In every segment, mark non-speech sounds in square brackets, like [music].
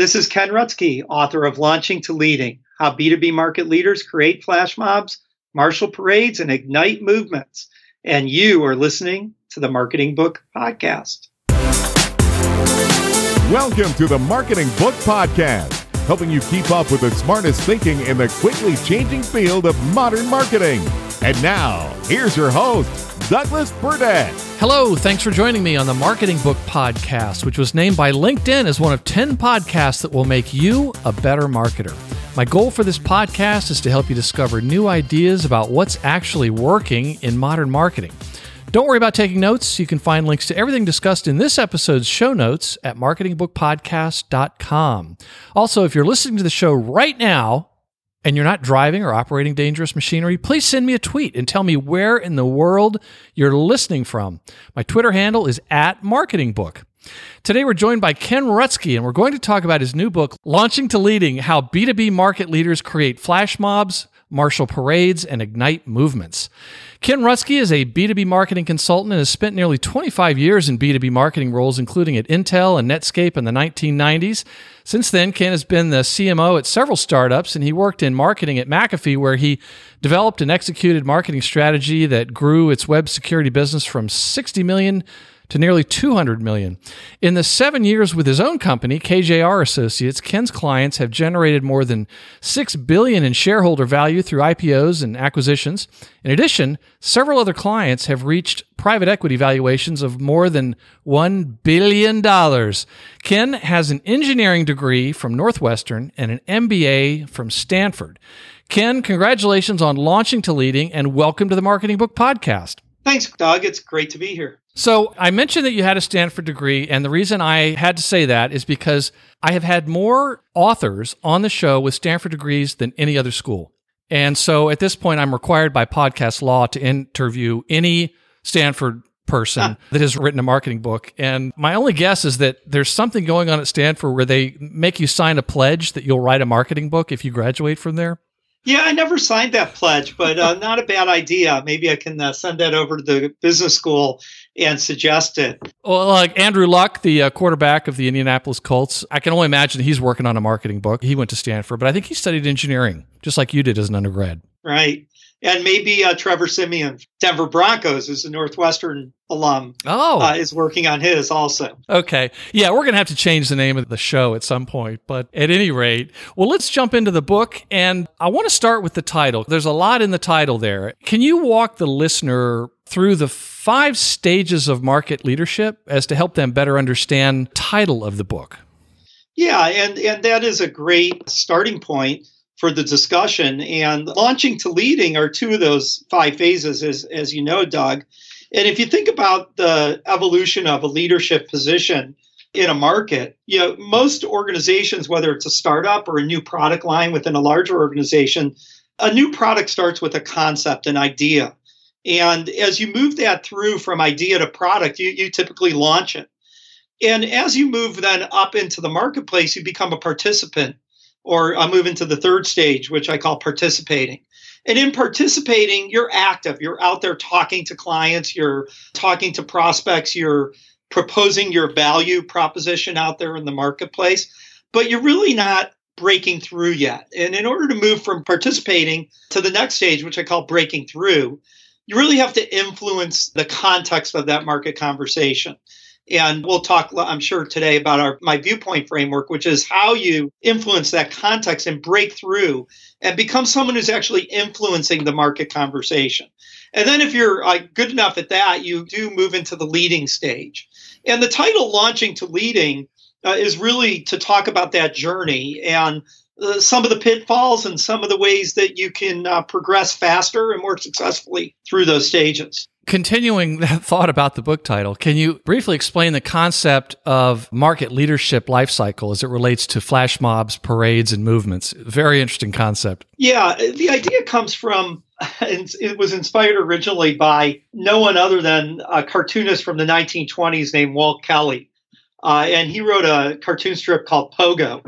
This is Ken Rutsky, author of Launching to Leading How B2B Market Leaders Create Flash Mobs, Marshal Parades, and Ignite Movements. And you are listening to the Marketing Book Podcast. Welcome to the Marketing Book Podcast, helping you keep up with the smartest thinking in the quickly changing field of modern marketing. And now, here's your host, Douglas Burdett. Hello, thanks for joining me on the Marketing Book Podcast, which was named by LinkedIn as one of 10 podcasts that will make you a better marketer. My goal for this podcast is to help you discover new ideas about what's actually working in modern marketing. Don't worry about taking notes. You can find links to everything discussed in this episode's show notes at marketingbookpodcast.com. Also, if you're listening to the show right now, and you're not driving or operating dangerous machinery, please send me a tweet and tell me where in the world you're listening from. My Twitter handle is at marketingbook. Today we're joined by Ken Rutsky, and we're going to talk about his new book, Launching to Leading How B2B Market Leaders Create Flash Mobs, Marshal Parades, and Ignite Movements. Ken Rutsky is a B2B marketing consultant and has spent nearly 25 years in B2B marketing roles, including at Intel and Netscape in the 1990s. Since then, Ken has been the CMO at several startups, and he worked in marketing at McAfee, where he developed and executed marketing strategy that grew its web security business from 60 million to nearly 200 million. In the 7 years with his own company, KJR Associates, Ken's clients have generated more than 6 billion in shareholder value through IPOs and acquisitions. In addition, several other clients have reached private equity valuations of more than $1 billion. Ken has an engineering degree from Northwestern and an MBA from Stanford. Ken, congratulations on launching to leading and welcome to the Marketing Book Podcast. Thanks, Doug. It's great to be here. So, I mentioned that you had a Stanford degree, and the reason I had to say that is because I have had more authors on the show with Stanford degrees than any other school. And so at this point, I'm required by podcast law to interview any Stanford person that has written a marketing book. And my only guess is that there's something going on at Stanford where they make you sign a pledge that you'll write a marketing book if you graduate from there. Yeah, I never signed that pledge, but uh, not a bad idea. Maybe I can uh, send that over to the business school and suggest it. Well, like Andrew Luck, the uh, quarterback of the Indianapolis Colts, I can only imagine he's working on a marketing book. He went to Stanford, but I think he studied engineering, just like you did as an undergrad. Right and maybe uh, Trevor Siemian, Denver Broncos, is a Northwestern alum. Oh, uh, is working on his also. Okay, yeah, we're gonna have to change the name of the show at some point. But at any rate, well, let's jump into the book, and I want to start with the title. There's a lot in the title there. Can you walk the listener through the five stages of market leadership as to help them better understand title of the book? Yeah, and and that is a great starting point for the discussion. And launching to leading are two of those five phases, as, as you know, Doug. And if you think about the evolution of a leadership position in a market, you know, most organizations, whether it's a startup or a new product line within a larger organization, a new product starts with a concept, an idea. And as you move that through from idea to product, you, you typically launch it. And as you move then up into the marketplace, you become a participant or I'll move into the third stage, which I call participating. And in participating, you're active. You're out there talking to clients, you're talking to prospects, you're proposing your value proposition out there in the marketplace, but you're really not breaking through yet. And in order to move from participating to the next stage, which I call breaking through, you really have to influence the context of that market conversation. And we'll talk, I'm sure, today about our my viewpoint framework, which is how you influence that context and break through and become someone who's actually influencing the market conversation. And then, if you're uh, good enough at that, you do move into the leading stage. And the title "Launching to Leading" uh, is really to talk about that journey and uh, some of the pitfalls and some of the ways that you can uh, progress faster and more successfully through those stages. Continuing [laughs] that thought about the book title, can you briefly explain the concept of market leadership life cycle as it relates to flash mobs, parades, and movements? Very interesting concept. Yeah, the idea comes from, [laughs] it was inspired originally by no one other than a cartoonist from the 1920s named Walt Kelly. Uh, and he wrote a cartoon strip called Pogo.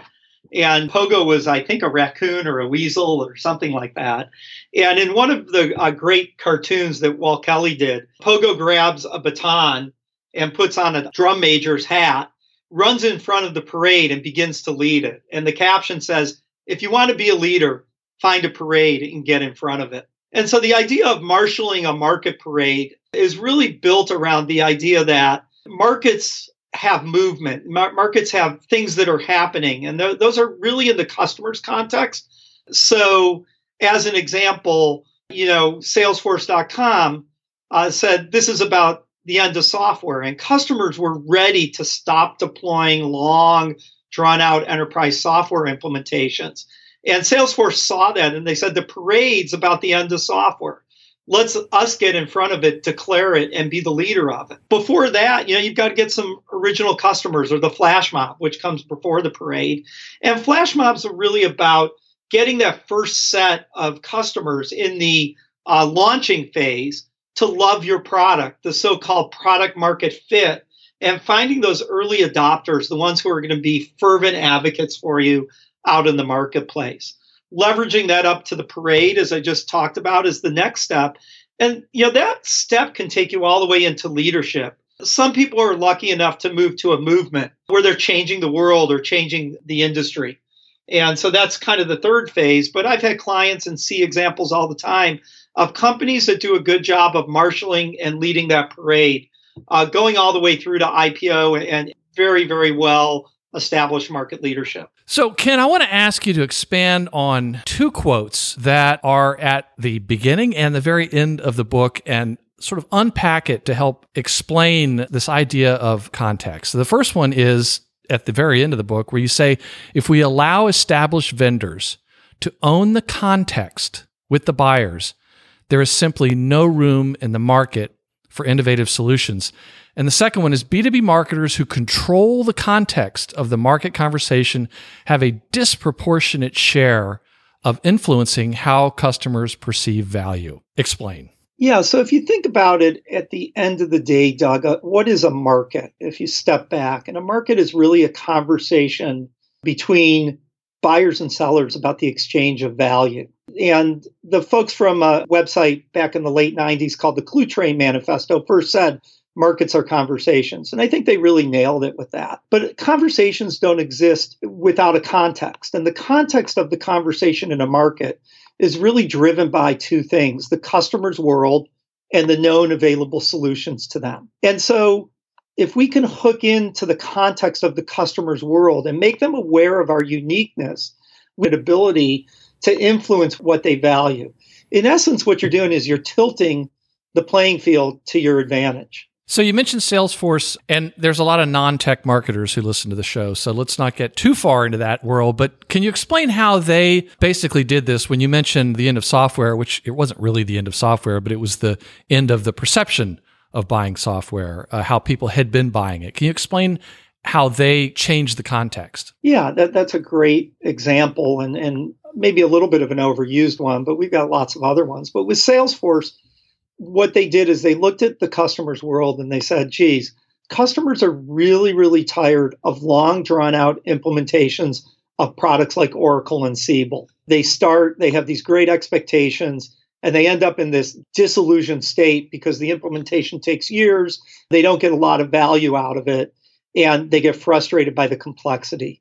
And Pogo was, I think, a raccoon or a weasel or something like that. And in one of the uh, great cartoons that Walt Kelly did, Pogo grabs a baton and puts on a drum major's hat, runs in front of the parade and begins to lead it. And the caption says, if you want to be a leader, find a parade and get in front of it. And so the idea of marshaling a market parade is really built around the idea that markets have movement, Mar- markets have things that are happening, and th- those are really in the customer's context. So, as an example, you know, Salesforce.com uh, said this is about the end of software, and customers were ready to stop deploying long, drawn out enterprise software implementations. And Salesforce saw that and they said the parade's about the end of software. Let's us get in front of it, declare it, and be the leader of it. Before that, you know, you've got to get some original customers or the flash mob, which comes before the parade. And flash mobs are really about getting that first set of customers in the uh, launching phase to love your product, the so called product market fit, and finding those early adopters, the ones who are going to be fervent advocates for you out in the marketplace. Leveraging that up to the parade, as I just talked about, is the next step. And you know that step can take you all the way into leadership. Some people are lucky enough to move to a movement where they're changing the world or changing the industry. And so that's kind of the third phase. But I've had clients and see examples all the time of companies that do a good job of marshaling and leading that parade, uh, going all the way through to IPO and very, very well established market leadership. So, Ken, I want to ask you to expand on two quotes that are at the beginning and the very end of the book and sort of unpack it to help explain this idea of context. So the first one is at the very end of the book where you say if we allow established vendors to own the context with the buyers, there is simply no room in the market for innovative solutions. And the second one is B2B marketers who control the context of the market conversation have a disproportionate share of influencing how customers perceive value. Explain. Yeah, so if you think about it at the end of the day, Doug, uh, what is a market? If you step back, and a market is really a conversation between buyers and sellers about the exchange of value. And the folks from a website back in the late 90s called the Cluetrain Manifesto first said markets are conversations. And I think they really nailed it with that. But conversations don't exist without a context. And the context of the conversation in a market is really driven by two things the customer's world and the known available solutions to them. And so if we can hook into the context of the customer's world and make them aware of our uniqueness with ability to influence what they value. In essence, what you're doing is you're tilting the playing field to your advantage. So you mentioned Salesforce, and there's a lot of non-tech marketers who listen to the show. So let's not get too far into that world. But can you explain how they basically did this? When you mentioned the end of software, which it wasn't really the end of software, but it was the end of the perception of buying software, uh, how people had been buying it. Can you explain how they changed the context? Yeah, that, that's a great example, and and maybe a little bit of an overused one, but we've got lots of other ones. But with Salesforce what they did is they looked at the customer's world and they said, geez, customers are really, really tired of long drawn out implementations of products like Oracle and Siebel. They start, they have these great expectations, and they end up in this disillusioned state because the implementation takes years. They don't get a lot of value out of it, and they get frustrated by the complexity.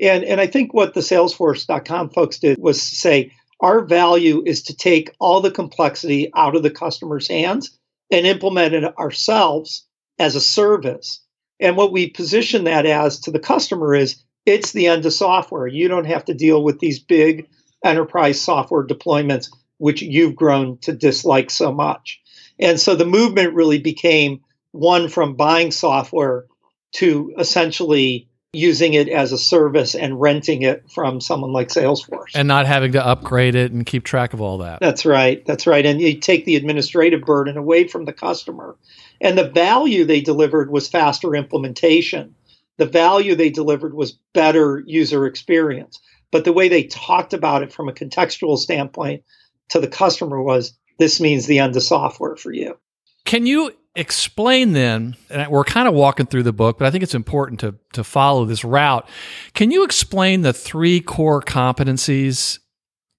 And, and I think what the Salesforce.com folks did was say, our value is to take all the complexity out of the customer's hands and implement it ourselves as a service. And what we position that as to the customer is it's the end of software. You don't have to deal with these big enterprise software deployments, which you've grown to dislike so much. And so the movement really became one from buying software to essentially using it as a service and renting it from someone like Salesforce. And not having to upgrade it and keep track of all that. That's right. That's right. And you take the administrative burden away from the customer. And the value they delivered was faster implementation. The value they delivered was better user experience. But the way they talked about it from a contextual standpoint to the customer was this means the end of software for you. Can you explain then, and we're kind of walking through the book, but I think it's important to, to follow this route. Can you explain the three core competencies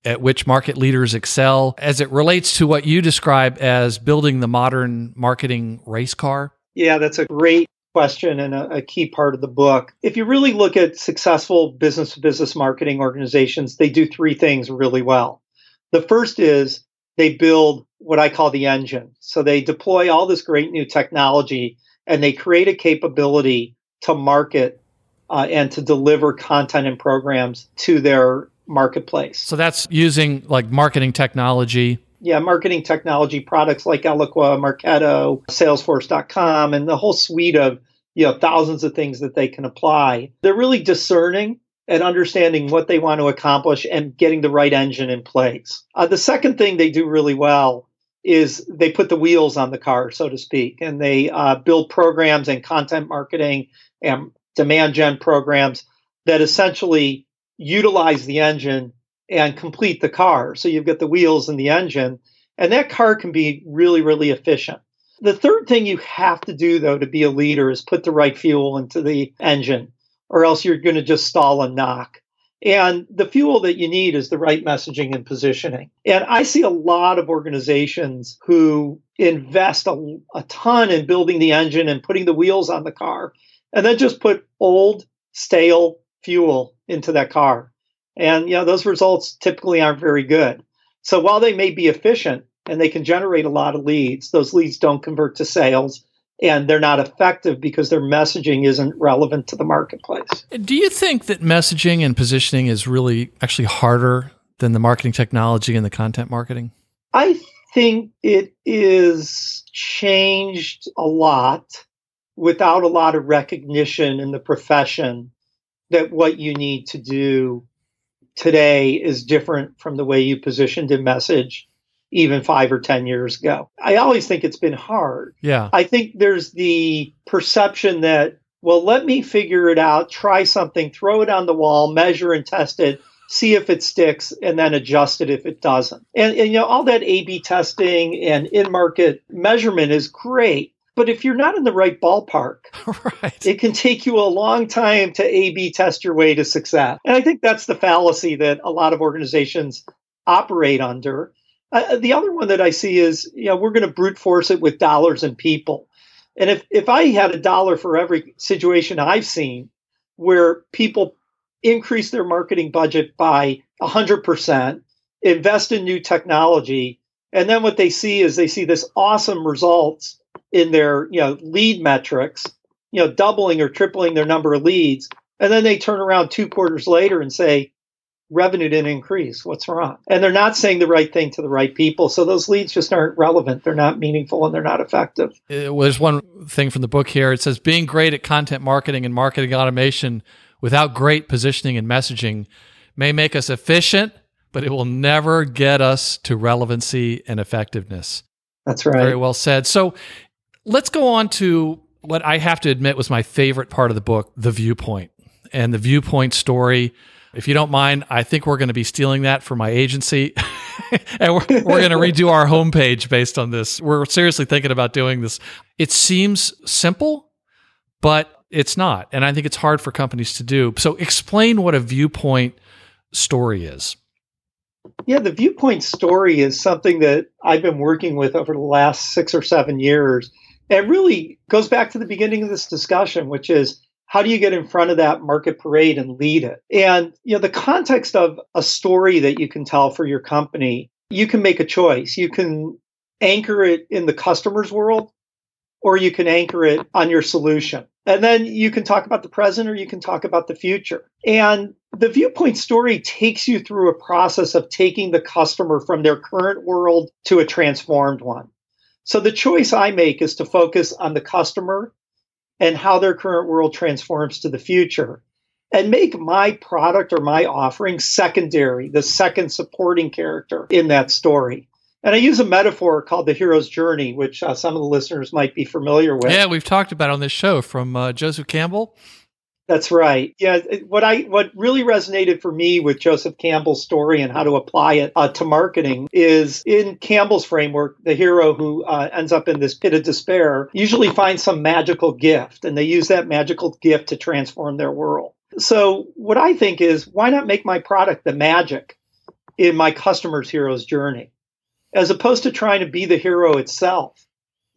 at which market leaders excel as it relates to what you describe as building the modern marketing race car? Yeah, that's a great question and a, a key part of the book. If you really look at successful business to business marketing organizations, they do three things really well. The first is they build what I call the engine. So they deploy all this great new technology and they create a capability to market uh, and to deliver content and programs to their marketplace. So that's using like marketing technology. Yeah, marketing technology products like Eloqua, Marketo, Salesforce.com, and the whole suite of you know thousands of things that they can apply. They're really discerning and understanding what they want to accomplish and getting the right engine in place. Uh, the second thing they do really well is they put the wheels on the car, so to speak, and they uh, build programs and content marketing and demand gen programs that essentially utilize the engine and complete the car. So you've got the wheels and the engine, and that car can be really, really efficient. The third thing you have to do, though, to be a leader is put the right fuel into the engine, or else you're going to just stall and knock. And the fuel that you need is the right messaging and positioning. And I see a lot of organizations who invest a, a, ton in building the engine and putting the wheels on the car, and then just put old, stale fuel into that car. And you know, those results typically aren't very good. So while they may be efficient and they can generate a lot of leads, those leads don't convert to sales and they're not effective because their messaging isn't relevant to the marketplace. Do you think that messaging and positioning is really actually harder than the marketing technology and the content marketing? I think it is changed a lot without a lot of recognition in the profession that what you need to do today is different from the way you positioned a message even five or 10 years ago. I always think it's been hard. Yeah. I think there's the perception that, well, let me figure it out, try something, throw it on the wall, measure and test it, see if it sticks, and then adjust it if it doesn't. And, and you know, all that A B testing and in market measurement is great. But if you're not in the right ballpark, [laughs] right. it can take you a long time to A B test your way to success. And I think that's the fallacy that a lot of organizations operate under uh, the other one that I see is, you know, we're going to brute force it with dollars and people. And if, if I had a dollar for every situation I've seen where people increase their marketing budget by 100%, invest in new technology, and then what they see is they see this awesome results in their, you know, lead metrics, you know, doubling or tripling their number of leads. And then they turn around two quarters later and say, revenue didn't increase. What's wrong? And they're not saying the right thing to the right people. So those leads just aren't relevant. They're not meaningful and they're not effective. Uh, it was one thing from the book here. It says being great at content marketing and marketing automation without great positioning and messaging may make us efficient, but it will never get us to relevancy and effectiveness. That's right. Very well said. So let's go on to what I have to admit was my favorite part of the book, the viewpoint and the viewpoint story if you don't mind, I think we're going to be stealing that for my agency. [laughs] and we're, we're going to redo our homepage based on this. We're seriously thinking about doing this. It seems simple, but it's not. And I think it's hard for companies to do. So explain what a viewpoint story is. Yeah, the viewpoint story is something that I've been working with over the last six or seven years. It really goes back to the beginning of this discussion, which is how do you get in front of that market parade and lead it? And you know, the context of a story that you can tell for your company, you can make a choice. You can anchor it in the customer's world or you can anchor it on your solution. And then you can talk about the present or you can talk about the future. And the viewpoint story takes you through a process of taking the customer from their current world to a transformed one. So the choice I make is to focus on the customer and how their current world transforms to the future and make my product or my offering secondary, the second supporting character in that story. And I use a metaphor called the hero's journey, which uh, some of the listeners might be familiar with. Yeah, we've talked about on this show from uh, Joseph Campbell. That's right. Yeah, what I what really resonated for me with Joseph Campbell's story and how to apply it uh, to marketing is in Campbell's framework, the hero who uh, ends up in this pit of despair usually finds some magical gift, and they use that magical gift to transform their world. So, what I think is, why not make my product the magic in my customer's hero's journey, as opposed to trying to be the hero itself?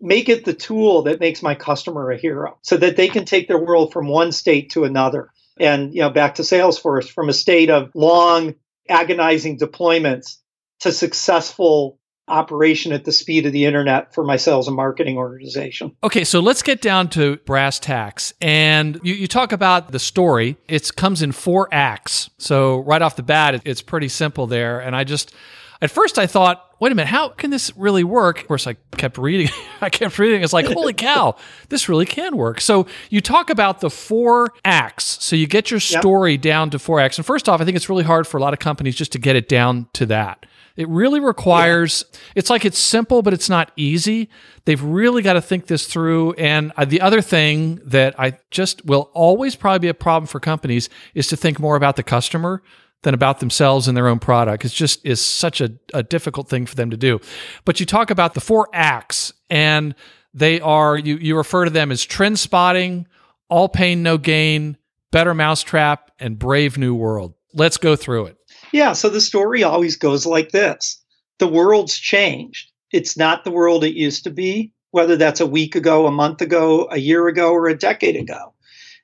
Make it the tool that makes my customer a hero so that they can take their world from one state to another. And, you know, back to Salesforce from a state of long, agonizing deployments to successful operation at the speed of the internet for my sales and marketing organization. Okay, so let's get down to brass tacks. And you, you talk about the story. It comes in four acts. So right off the bat, it, it's pretty simple there. And I just, at first I thought, wait a minute, how can this really work? Of course, I kept reading. [laughs] I kept reading. It's like, holy cow, this really can work. So you talk about the four acts. So you get your story yep. down to four acts. And first off, I think it's really hard for a lot of companies just to get it down to that. It really requires, yeah. it's like it's simple, but it's not easy. They've really got to think this through. And the other thing that I just will always probably be a problem for companies is to think more about the customer than about themselves and their own product. It's just is such a, a difficult thing for them to do. But you talk about the four acts, and they are you you refer to them as trend spotting, all pain no gain, better mousetrap, and brave new world. Let's go through it. Yeah, so the story always goes like this. The world's changed. It's not the world it used to be, whether that's a week ago, a month ago, a year ago, or a decade ago.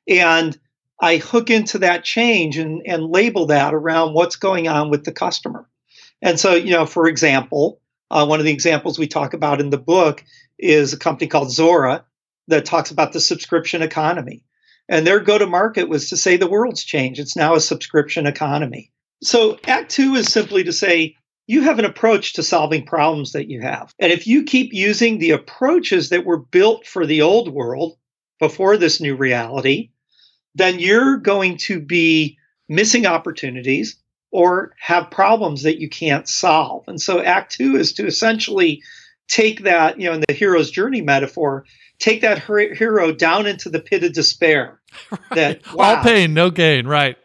And I hook into that change and, and label that around what's going on with the customer. And so, you know, for example, uh, one of the examples we talk about in the book is a company called Zuora that talks about the subscription economy. And their go to market was to say the world's changed. It's now a subscription economy. So, Act Two is simply to say you have an approach to solving problems that you have. And if you keep using the approaches that were built for the old world before this new reality, then you're going to be missing opportunities or have problems that you can't solve. And so act 2 is to essentially take that, you know, in the hero's journey metaphor, take that hero down into the pit of despair. [laughs] Right. That wow, all pain, no gain, right?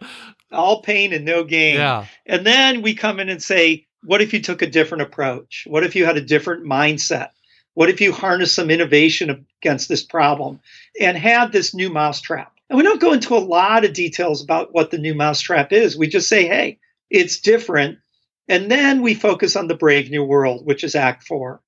All pain and no gain. Yeah. And then we come in and say, what if you took a different approach? What if you had a different mindset? What if you harness some innovation against this problem and had this new mousetrap? And we don't go into a lot of details about what the new mousetrap is. We just say, hey, it's different. And then we focus on the Brave New World, which is Act Four.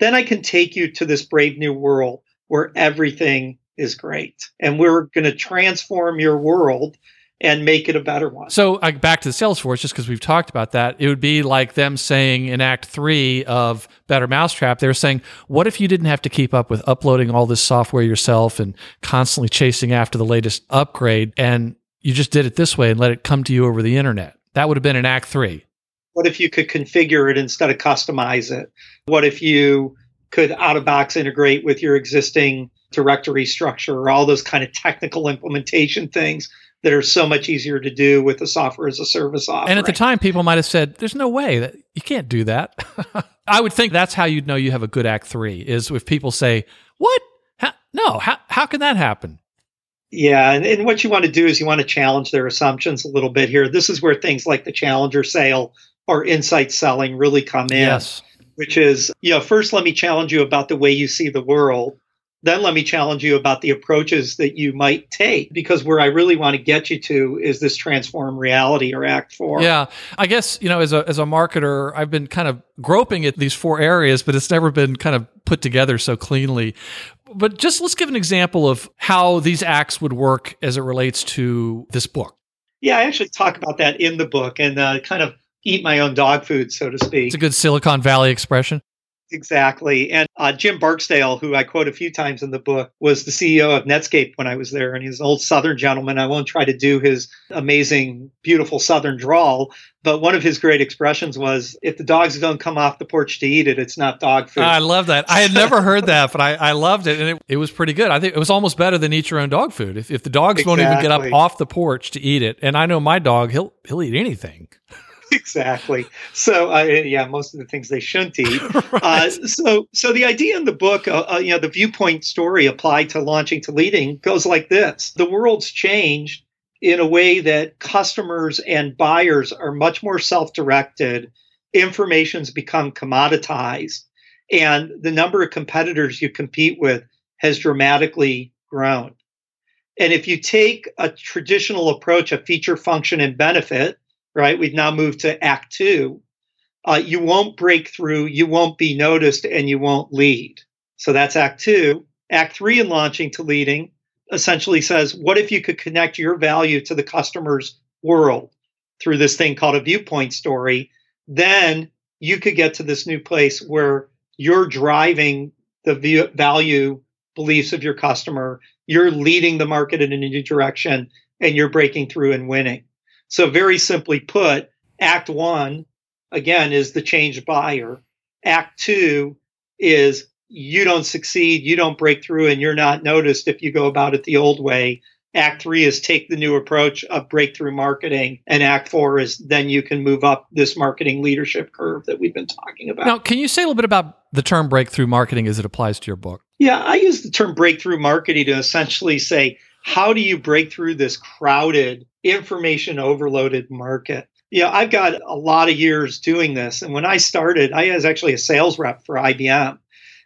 Then I can take you to this Brave New World where everything is great. And we're going to transform your world and make it a better one. So uh, back to the Salesforce, just because we've talked about that, it would be like them saying in Act Three of Better Mousetrap, they were saying, "What if you didn't have to keep up with uploading all this software yourself and constantly chasing after the latest upgrade, and you just did it this way and let it come to you over the internet?" That would have been in Act Three. What if you could configure it instead of customize it? What if you could out of box integrate with your existing directory structure or all those kind of technical implementation things that are so much easier to do with the software as a service offering. And at the time, people might have said, "There's no way that you can't do that." [laughs] I would think that's how you'd know you have a good Act Three is if people say, "What? How, no, how how can that happen?" Yeah, and, and what you want to do is you want to challenge their assumptions a little bit here. This is where things like the challenger sale or insight selling really come in. Yes. Which is, you know, first let me challenge you about the way you see the world then let me challenge you about the approaches that you might take because where I really want to get you to is this transform reality or act four. Yeah. I guess, you know, as a as a marketer, I've been kind of groping at these four areas, but it's never been kind of put together so cleanly. But just let's give an example of how these acts would work as it relates to this book. Yeah, I actually talk about that in the book and uh, kind of eat my own dog food, so to speak. It's a good Silicon Valley expression. Exactly. And uh, Jim Barksdale, who I quote a few times in the book, was the CEO of Netscape when I was there. And he's an old Southern gentleman. I won't try to do his amazing, beautiful Southern drawl. But one of his great expressions was if the dogs don't come off the porch to eat it, it's not dog food. I love that. I had never heard that, but I, I loved it. And it, it was pretty good. I think it was almost better than eat your own dog food. If, if the dogs exactly. won't even get up off the porch to eat it, and I know my dog, he'll, he'll eat anything. [laughs] exactly. So, uh, yeah, most of the things they shouldn't eat. [laughs] right. uh, so, so the idea in the book, uh, uh, you know, the viewpoint story applied to launching to leading goes like this: the world's changed in a way that customers and buyers are much more self-directed. Information's become commoditized, and the number of competitors you compete with has dramatically grown. And if you take a traditional approach of feature, function, and benefit, right? We've now moved to Act Two. Uh, you won't break through, you won't be noticed, and you won't lead. So that's Act Two. Act Three in launching to leading essentially says, what if you could connect your value to the customer's world through this thing called a viewpoint story? Then you could get to this new place where you're driving the value beliefs of your customer, you're leading the market in a new direction, and you're breaking through and winning. So, very simply put, Act One, again, is the change buyer. Act Two is you don't succeed, you don't break through, and you're not noticed if you go about it the old way. Act three is take the new approach of breakthrough marketing. And act four is then you can move up this marketing leadership curve that we've been talking about. Now, can you say a little bit about the term breakthrough marketing as it applies to your book? Yeah, I use the term breakthrough marketing to essentially say, how do you break through this crowded, information overloaded market? Yeah, I've got a lot of years doing this. And when I started, I was actually a sales rep for IBM.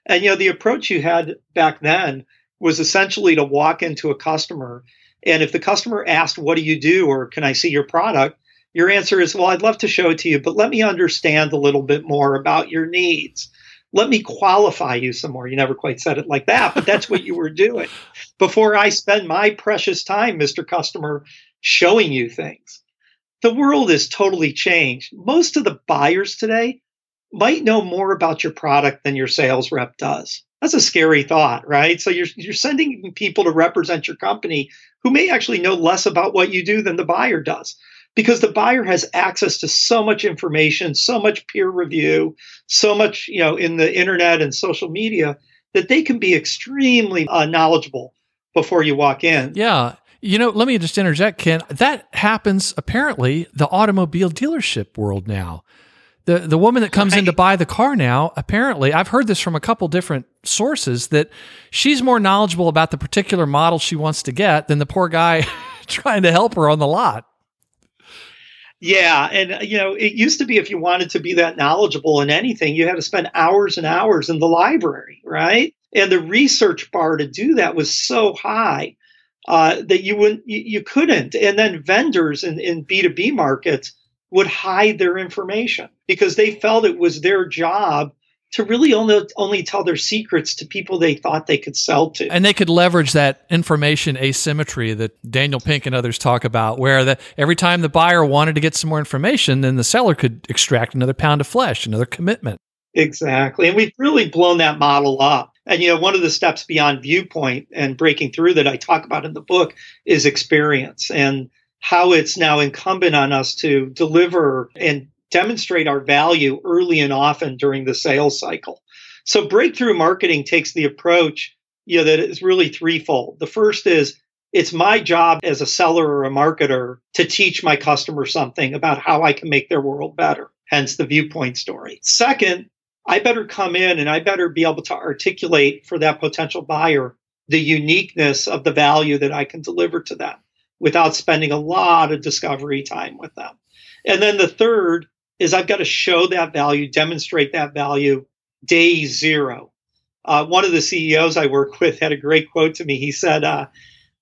And you know, the approach you had back then was essentially to walk into a customer and if the customer asked, What do you do? or Can I see your product? Your answer is, Well, I'd love to show it to you, but let me understand a little bit more about your needs. Let me qualify you some more. You never quite said it like that, but that's what you were doing [laughs] before I spend my precious time, Mr. Customer, showing you things. The world has totally changed. Most of the buyers today might know more about your product than your sales rep does. That's a scary thought, right? So you're you're sending people to represent your company who may actually know less about what you do than the buyer does. Because the buyer has access to so much information, so much peer review, so much, you know, in the internet and social media that they can be extremely uh, knowledgeable before you walk in. Yeah. You know, let me just interject, Ken. That happens apparently the automobile dealership world now the the woman that comes right. in to buy the car now apparently i've heard this from a couple different sources that she's more knowledgeable about the particular model she wants to get than the poor guy [laughs] trying to help her on the lot yeah and uh, you know it used to be if you wanted to be that knowledgeable in anything you had to spend hours and hours in the library right and the research bar to do that was so high uh, that you wouldn't you, you couldn't and then vendors in, in b2b markets would hide their information because they felt it was their job to really only only tell their secrets to people they thought they could sell to. And they could leverage that information asymmetry that Daniel Pink and others talk about, where that every time the buyer wanted to get some more information, then the seller could extract another pound of flesh, another commitment. Exactly. And we've really blown that model up. And you know, one of the steps beyond viewpoint and breaking through that I talk about in the book is experience. And how it's now incumbent on us to deliver and demonstrate our value early and often during the sales cycle. So breakthrough marketing takes the approach, you know, that is really threefold. The first is it's my job as a seller or a marketer to teach my customer something about how I can make their world better, hence the viewpoint story. Second, I better come in and I better be able to articulate for that potential buyer the uniqueness of the value that I can deliver to them without spending a lot of discovery time with them. And then the third is I've got to show that value, demonstrate that value day zero. Uh, one of the CEOs I work with had a great quote to me. He said, uh,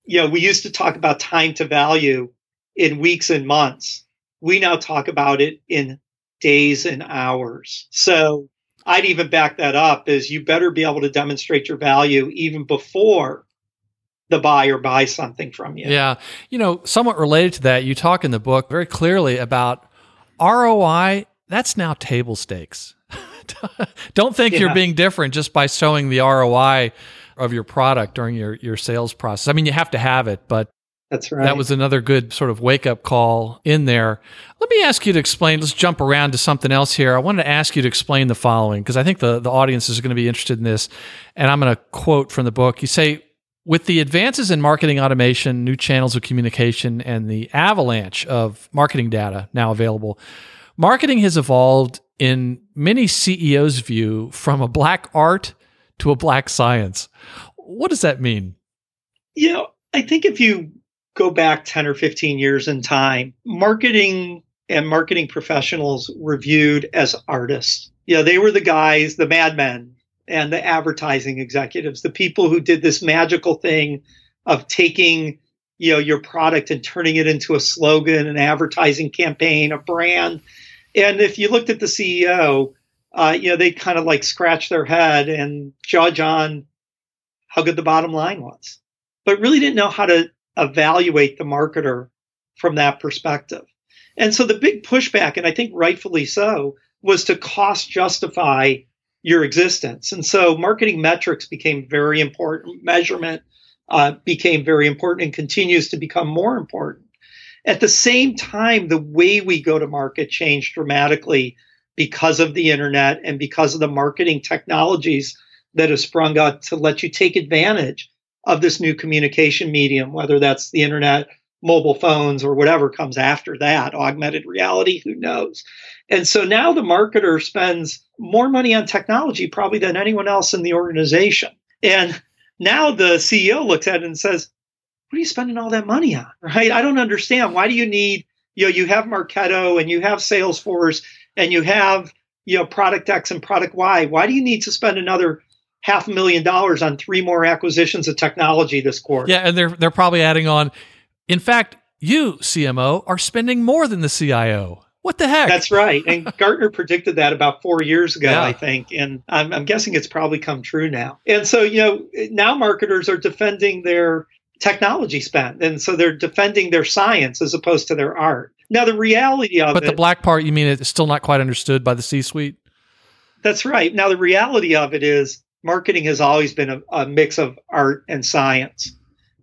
you know, we used to talk about time to value in weeks and months. We now talk about it in days and hours. So I'd even back that up is you better be able to demonstrate your value even before the buyer buys something from you. Yeah. You know, somewhat related to that, you talk in the book very clearly about ROI. That's now table stakes. [laughs] Don't think yeah. you're being different just by showing the ROI of your product during your, your sales process. I mean, you have to have it, but that's right. That was another good sort of wake up call in there. Let me ask you to explain. Let's jump around to something else here. I wanted to ask you to explain the following because I think the, the audience is going to be interested in this. And I'm going to quote from the book. You say, with the advances in marketing automation, new channels of communication, and the avalanche of marketing data now available, marketing has evolved in many CEOs' view from a black art to a black science. What does that mean? You know, I think if you go back 10 or 15 years in time, marketing and marketing professionals were viewed as artists. You know, they were the guys, the madmen and the advertising executives, the people who did this magical thing of taking you know your product and turning it into a slogan, an advertising campaign, a brand. And if you looked at the CEO, uh, you know, they kind of like scratch their head and judge on how good the bottom line was, but really didn't know how to evaluate the marketer from that perspective. And so the big pushback, and I think rightfully so, was to cost justify your existence. And so marketing metrics became very important. Measurement uh, became very important and continues to become more important. At the same time, the way we go to market changed dramatically because of the internet and because of the marketing technologies that have sprung up to let you take advantage of this new communication medium, whether that's the internet, mobile phones, or whatever comes after that, augmented reality, who knows. And so now the marketer spends more money on technology probably than anyone else in the organization. And now the CEO looks at it and says, What are you spending all that money on? [laughs] Right? I don't understand. Why do you need, you know, you have Marketo and you have Salesforce and you have, you know, product X and product Y. Why do you need to spend another half a million dollars on three more acquisitions of technology this quarter? Yeah, and they're they're probably adding on. In fact, you CMO are spending more than the CIO. What the heck? That's right. And [laughs] Gartner predicted that about four years ago, yeah. I think. And I'm, I'm, guessing it's probably come true now. And so, you know, now marketers are defending their technology spend. And so they're defending their science as opposed to their art. Now, the reality of but it. But the black part, you mean it's still not quite understood by the C suite? That's right. Now, the reality of it is marketing has always been a, a mix of art and science.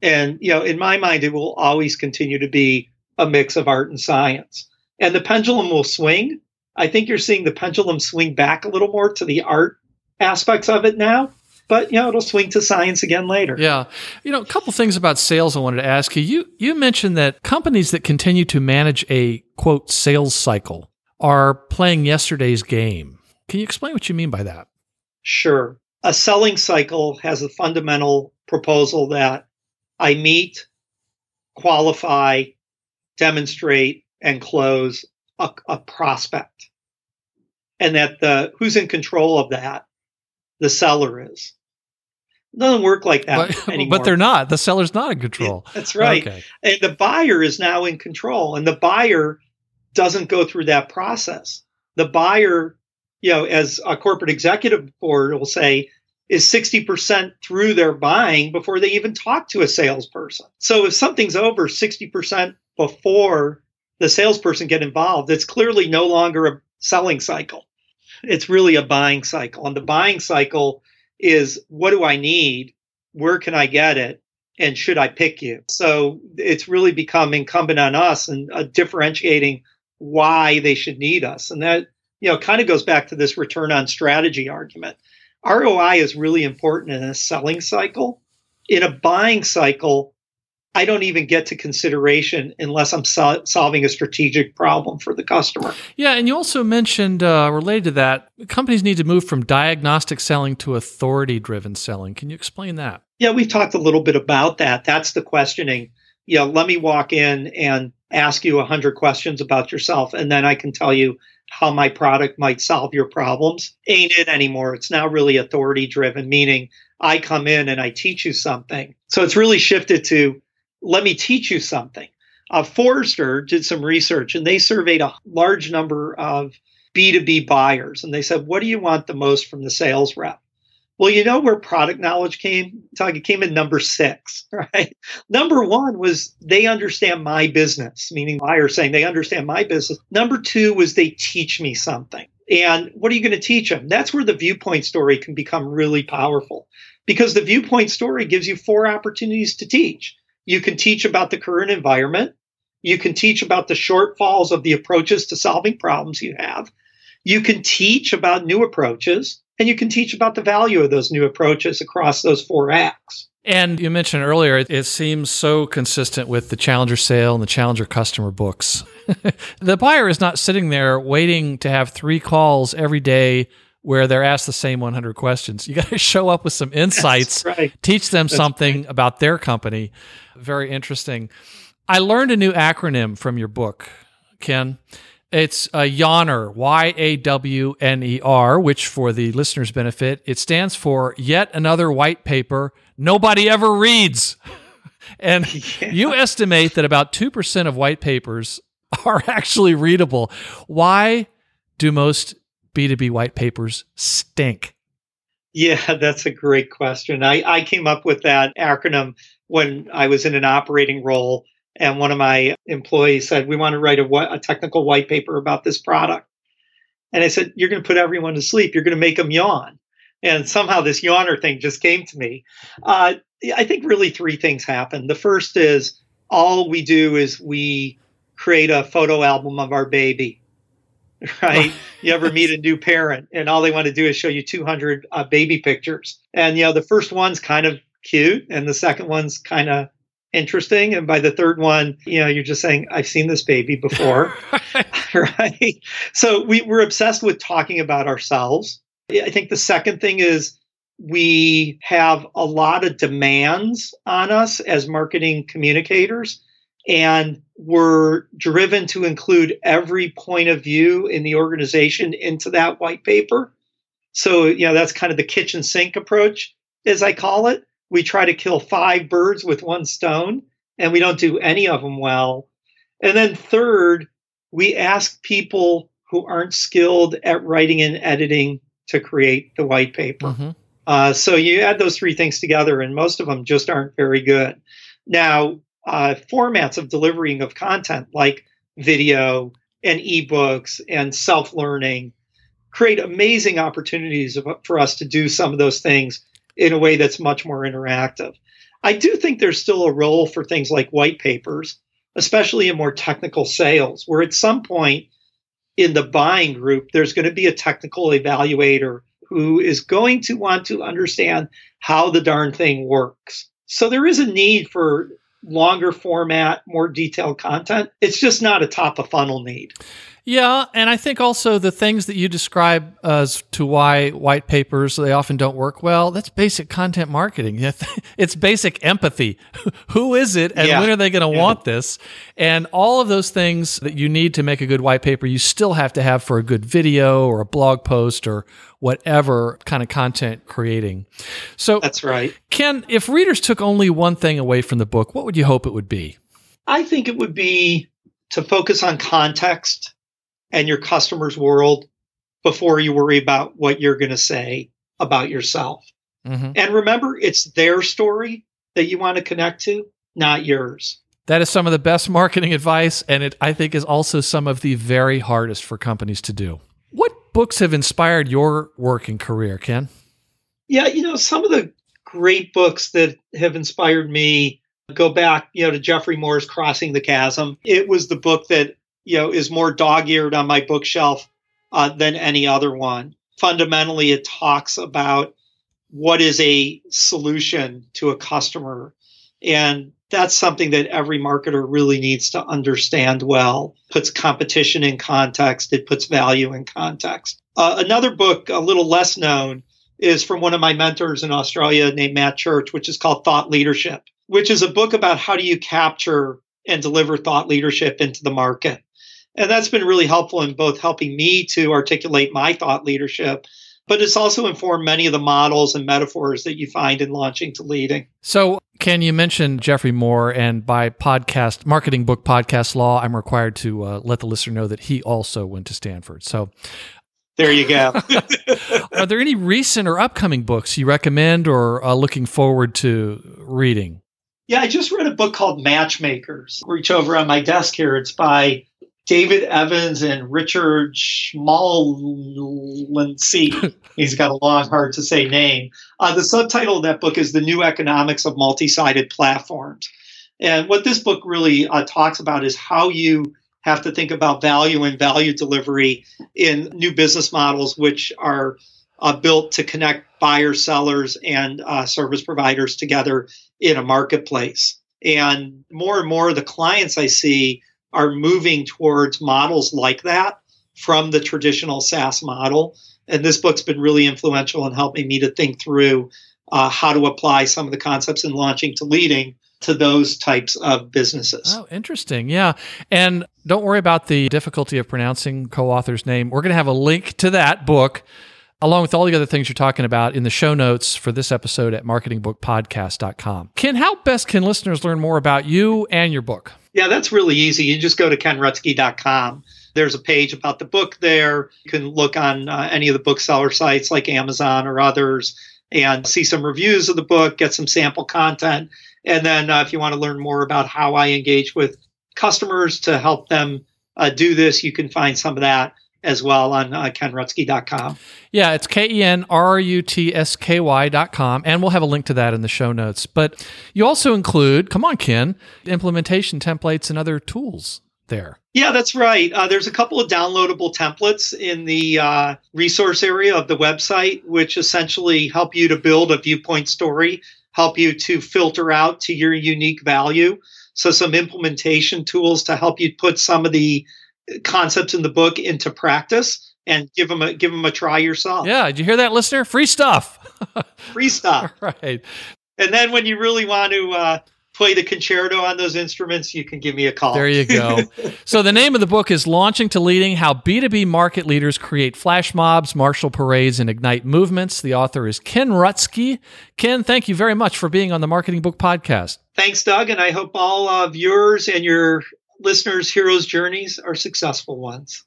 And, you know, in my mind, it will always continue to be a mix of art and science and the pendulum will swing. I think you're seeing the pendulum swing back a little more to the art aspects of it now. But you know, it'll swing to science again later. Yeah. You know, a couple things about sales I wanted to ask you. You you mentioned that companies that continue to manage a quote sales cycle are playing yesterday's game. Can you explain what you mean by that? Sure. A selling cycle has a fundamental proposal that I meet, qualify, demonstrate, and close a, a prospect. And that the who's in control of that? The seller is. It doesn't work like that but, [laughs] anymore. But they're not. The seller's not in control. That's right. Okay. And the buyer is now in control. And the buyer doesn't go through that process. The buyer, you know, as a corporate executive board will say, is 60% through their buying before they even talk to a salesperson. So if something's over 60% before the salesperson get involved, it's clearly no longer a selling cycle. It's really a buying cycle. And the buying cycle is what do I need? Where can I get it? And should I pick you? So it's really become incumbent on us and uh, differentiating why they should need us. And that, you know, kind of goes back to this return on strategy argument. ROI is really important in a selling cycle. In a buying cycle, I don't even get to consideration unless I'm sol- solving a strategic problem for the customer. Yeah, and you also mentioned uh, related to that, companies need to move from diagnostic selling to authority driven selling. Can you explain that? Yeah, we've talked a little bit about that. That's the questioning. Yeah, let me walk in and ask you 100 questions about yourself, and then I can tell you how my product might solve your problems. Ain't it anymore. It's now really authority driven, meaning I come in and I teach you something. So it's really shifted to let me teach you something. Uh, Forrester did some research and they surveyed a large number of B2B buyers. And they said, What do you want the most from the sales rep? Well, you know where product knowledge came? Talk, It came in number six, [laughs] right? Number one was they understand my business, meaning buyers saying they understand my business. Number two was they teach me something. And what are you going to teach them? That's where the viewpoint story can become really powerful because the viewpoint story gives you four opportunities to teach. You can teach about the current environment. You can teach about the shortfalls of the approaches to solving problems you have. You can teach about new approaches, and you can teach about the value of those new approaches across those four acts. And you mentioned earlier, it seems so consistent with the Challenger sale and the Challenger customer books. [laughs] the buyer is not sitting there waiting to have three calls every day where they're asked the same 100 questions. You got to [laughs] show up with some insights, right. teach them That's something right. about their company. Very interesting. I learned a new acronym from your book, Ken. It's a Yawner, Y A W N E R, which for the listener's benefit, it stands for Yet Another White Paper Nobody Ever Reads. [laughs] And [laughs] Yeah. you estimate that about 2% of white papers [laughs] are actually readable. Why do most B2B white papers stink? Yeah, that's a great question. I, I came up with that acronym when I was in an operating role, and one of my employees said, We want to write a, a technical white paper about this product. And I said, You're going to put everyone to sleep. You're going to make them yawn. And somehow this yawner thing just came to me. Uh, I think really three things happen. The first is all we do is we create a photo album of our baby [laughs] right? you ever meet a [laughs] new parent and all they want to do is show you 200 uh, baby pictures. And, you know, the first one's kind of cute and the second one's kind of interesting. And by the third one, you know, you're just saying, I've seen this baby before, [laughs] [laughs] right? So we, we're obsessed with talking about ourselves. I think the second thing is we have a lot of demands on us as marketing communicators and we're driven to include every point of view in the organization into that white paper. So, you know, that's kind of the kitchen sink approach, as I call it. We try to kill five birds with one stone, and we don't do any of them well. And then, third, we ask people who aren't skilled at writing and editing to create the white paper. Mm-hmm. Uh, so you add those three things together, and most of them just aren't very good. Now, uh, formats of delivering of content like video and ebooks and self learning create amazing opportunities for us to do some of those things in a way that's much more interactive. I do think there's still a role for things like white papers, especially in more technical sales, where at some point in the buying group, there's going to be a technical evaluator who is going to want to understand how the darn thing works. So there is a need for longer format, more detailed content. It's just not a top of funnel need. Yeah, and I think also the things that you describe as to why white papers they often don't work well. That's basic content marketing. [laughs] It's basic empathy. [laughs] Who is it, and yeah. when are they going to yeah. want this? And all of those things that you need to make a good white paper, you still have to have for a good video or a blog post or whatever kind of content creating. So that's right. Ken, if readers took only one thing away from the book, what would you hope it would be? I think it would be to focus on context and your customer's world before you worry about what you're going to say about yourself. Mm-hmm. And remember, it's their story that you want to connect to, not yours. That is some of the best marketing advice, and it I think is also some of the very hardest for companies to do. What books have inspired your working career, Ken? Yeah, you know, some of the great books that have inspired me go back, you know, to Geoffrey Moore's Crossing the Chasm. It was the book that you know is more dog-eared on my bookshelf uh, than any other one. Fundamentally, it talks about what is a solution to a customer, and that's something that every marketer really needs to understand well. Puts competition in context. It puts value in context. Uh, another book, a little less known, is from one of my mentors in Australia named Matt Church, which is called Thought Leadership, which is a book about how do you capture and deliver thought leadership into the market. And that's been really helpful in both helping me to articulate my thought leadership, but it's also informed many of the models and metaphors that you find in launching to leading. So, Ken, you mentioned Geoffrey Moore, and by podcast, marketing book podcast law, I'm required to uh, let the listener know that he also went to Stanford. So, there you go. [laughs] [laughs] Are there any recent or upcoming books you recommend or uh, looking forward to reading? Yeah, I just read a book called Matchmakers. Reach over on my desk here. It's by David Evans and Richard Schmalensee. [laughs] He's got a long, hard to say name. Uh, the subtitle of that book is The New Economics of Multi Sided Platforms. And what this book really uh, talks about is how you have to think about value and value delivery in new business models, which are uh, built to connect buyers, sellers, and uh, service providers together in a marketplace. And more and more, the clients I see are moving towards models like that from the traditional SaaS model. And this book's been really influential in helping me to think through uh, how to apply some of the concepts in launching to leading to those types of businesses. Oh, interesting. Yeah. And don't worry about the difficulty of pronouncing co author's name. We're going to have a link to that book along with all the other things you're talking about in the show notes for this episode at marketingbookpodcast.com. Ken, how best can listeners learn more about you and your book? Yeah, that's really easy. You just go to kenrutsky.com There's a page about the book there. You can look on uh, any of the bookseller sites like Amazon or others and see some reviews of the book, get some sample content. And then uh, if you want to learn more about how I engage with customers to help them uh, do this, you can find some of that as well on uh, kenrutsky.com. Yeah, it's K E N R U T S K Y.com. And we'll have a link to that in the show notes. But you also include, come on, Ken, implementation templates and other tools there. Yeah, that's right. Uh, there's a couple of downloadable templates in the uh, resource area of the website, which essentially help you to build a viewpoint story, help you to filter out to your unique value. So, some implementation tools to help you put some of the concepts in the book into practice and give them a give them a try yourself. Yeah, did you hear that, listener? Free stuff. [laughs] Free stuff. [laughs] right. And then when you really want to uh, play the concerto on those instruments, you can give me a call. There you go. [laughs] so the name of the book is Launching to Leading: How B2B Market Leaders Create Flash Mobs, Marshal Parades, and Ignite Movements. The author is Ken Rutsky. Ken, thank you very much for being on the Marketing Book Podcast. Thanks, Doug, and I hope all of yours and your listeners' heroes' journeys are successful ones.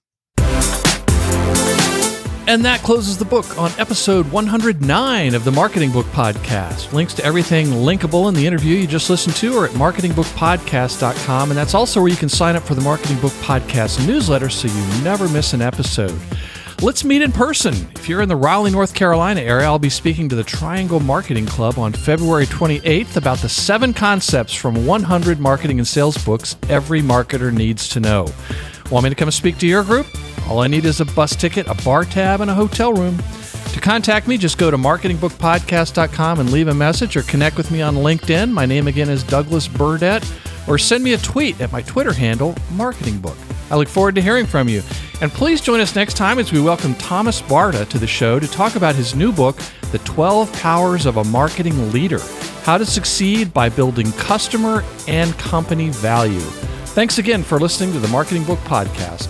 And that closes the book on episode 109 of the Marketing Book Podcast. Links to everything linkable in the interview you just listened to are at marketingbookpodcast.com. And that's also where you can sign up for the Marketing Book Podcast newsletter so you never miss an episode. Let's meet in person. If you're in the Raleigh, North Carolina area, I'll be speaking to the Triangle Marketing Club on February 28th about the seven concepts from 100 marketing and sales books every marketer needs to know. Want me to come speak to your group? All I need is a bus ticket, a bar tab, and a hotel room. To contact me, just go to marketingbookpodcast.com and leave a message or connect with me on LinkedIn. My name again is Douglas Burdett, or send me a tweet at my Twitter handle, Marketing Book. I look forward to hearing from you. And please join us next time as we welcome Thomas Barta to the show to talk about his new book, The 12 Powers of a Marketing Leader How to Succeed by Building Customer and Company Value. Thanks again for listening to the Marketing Book Podcast.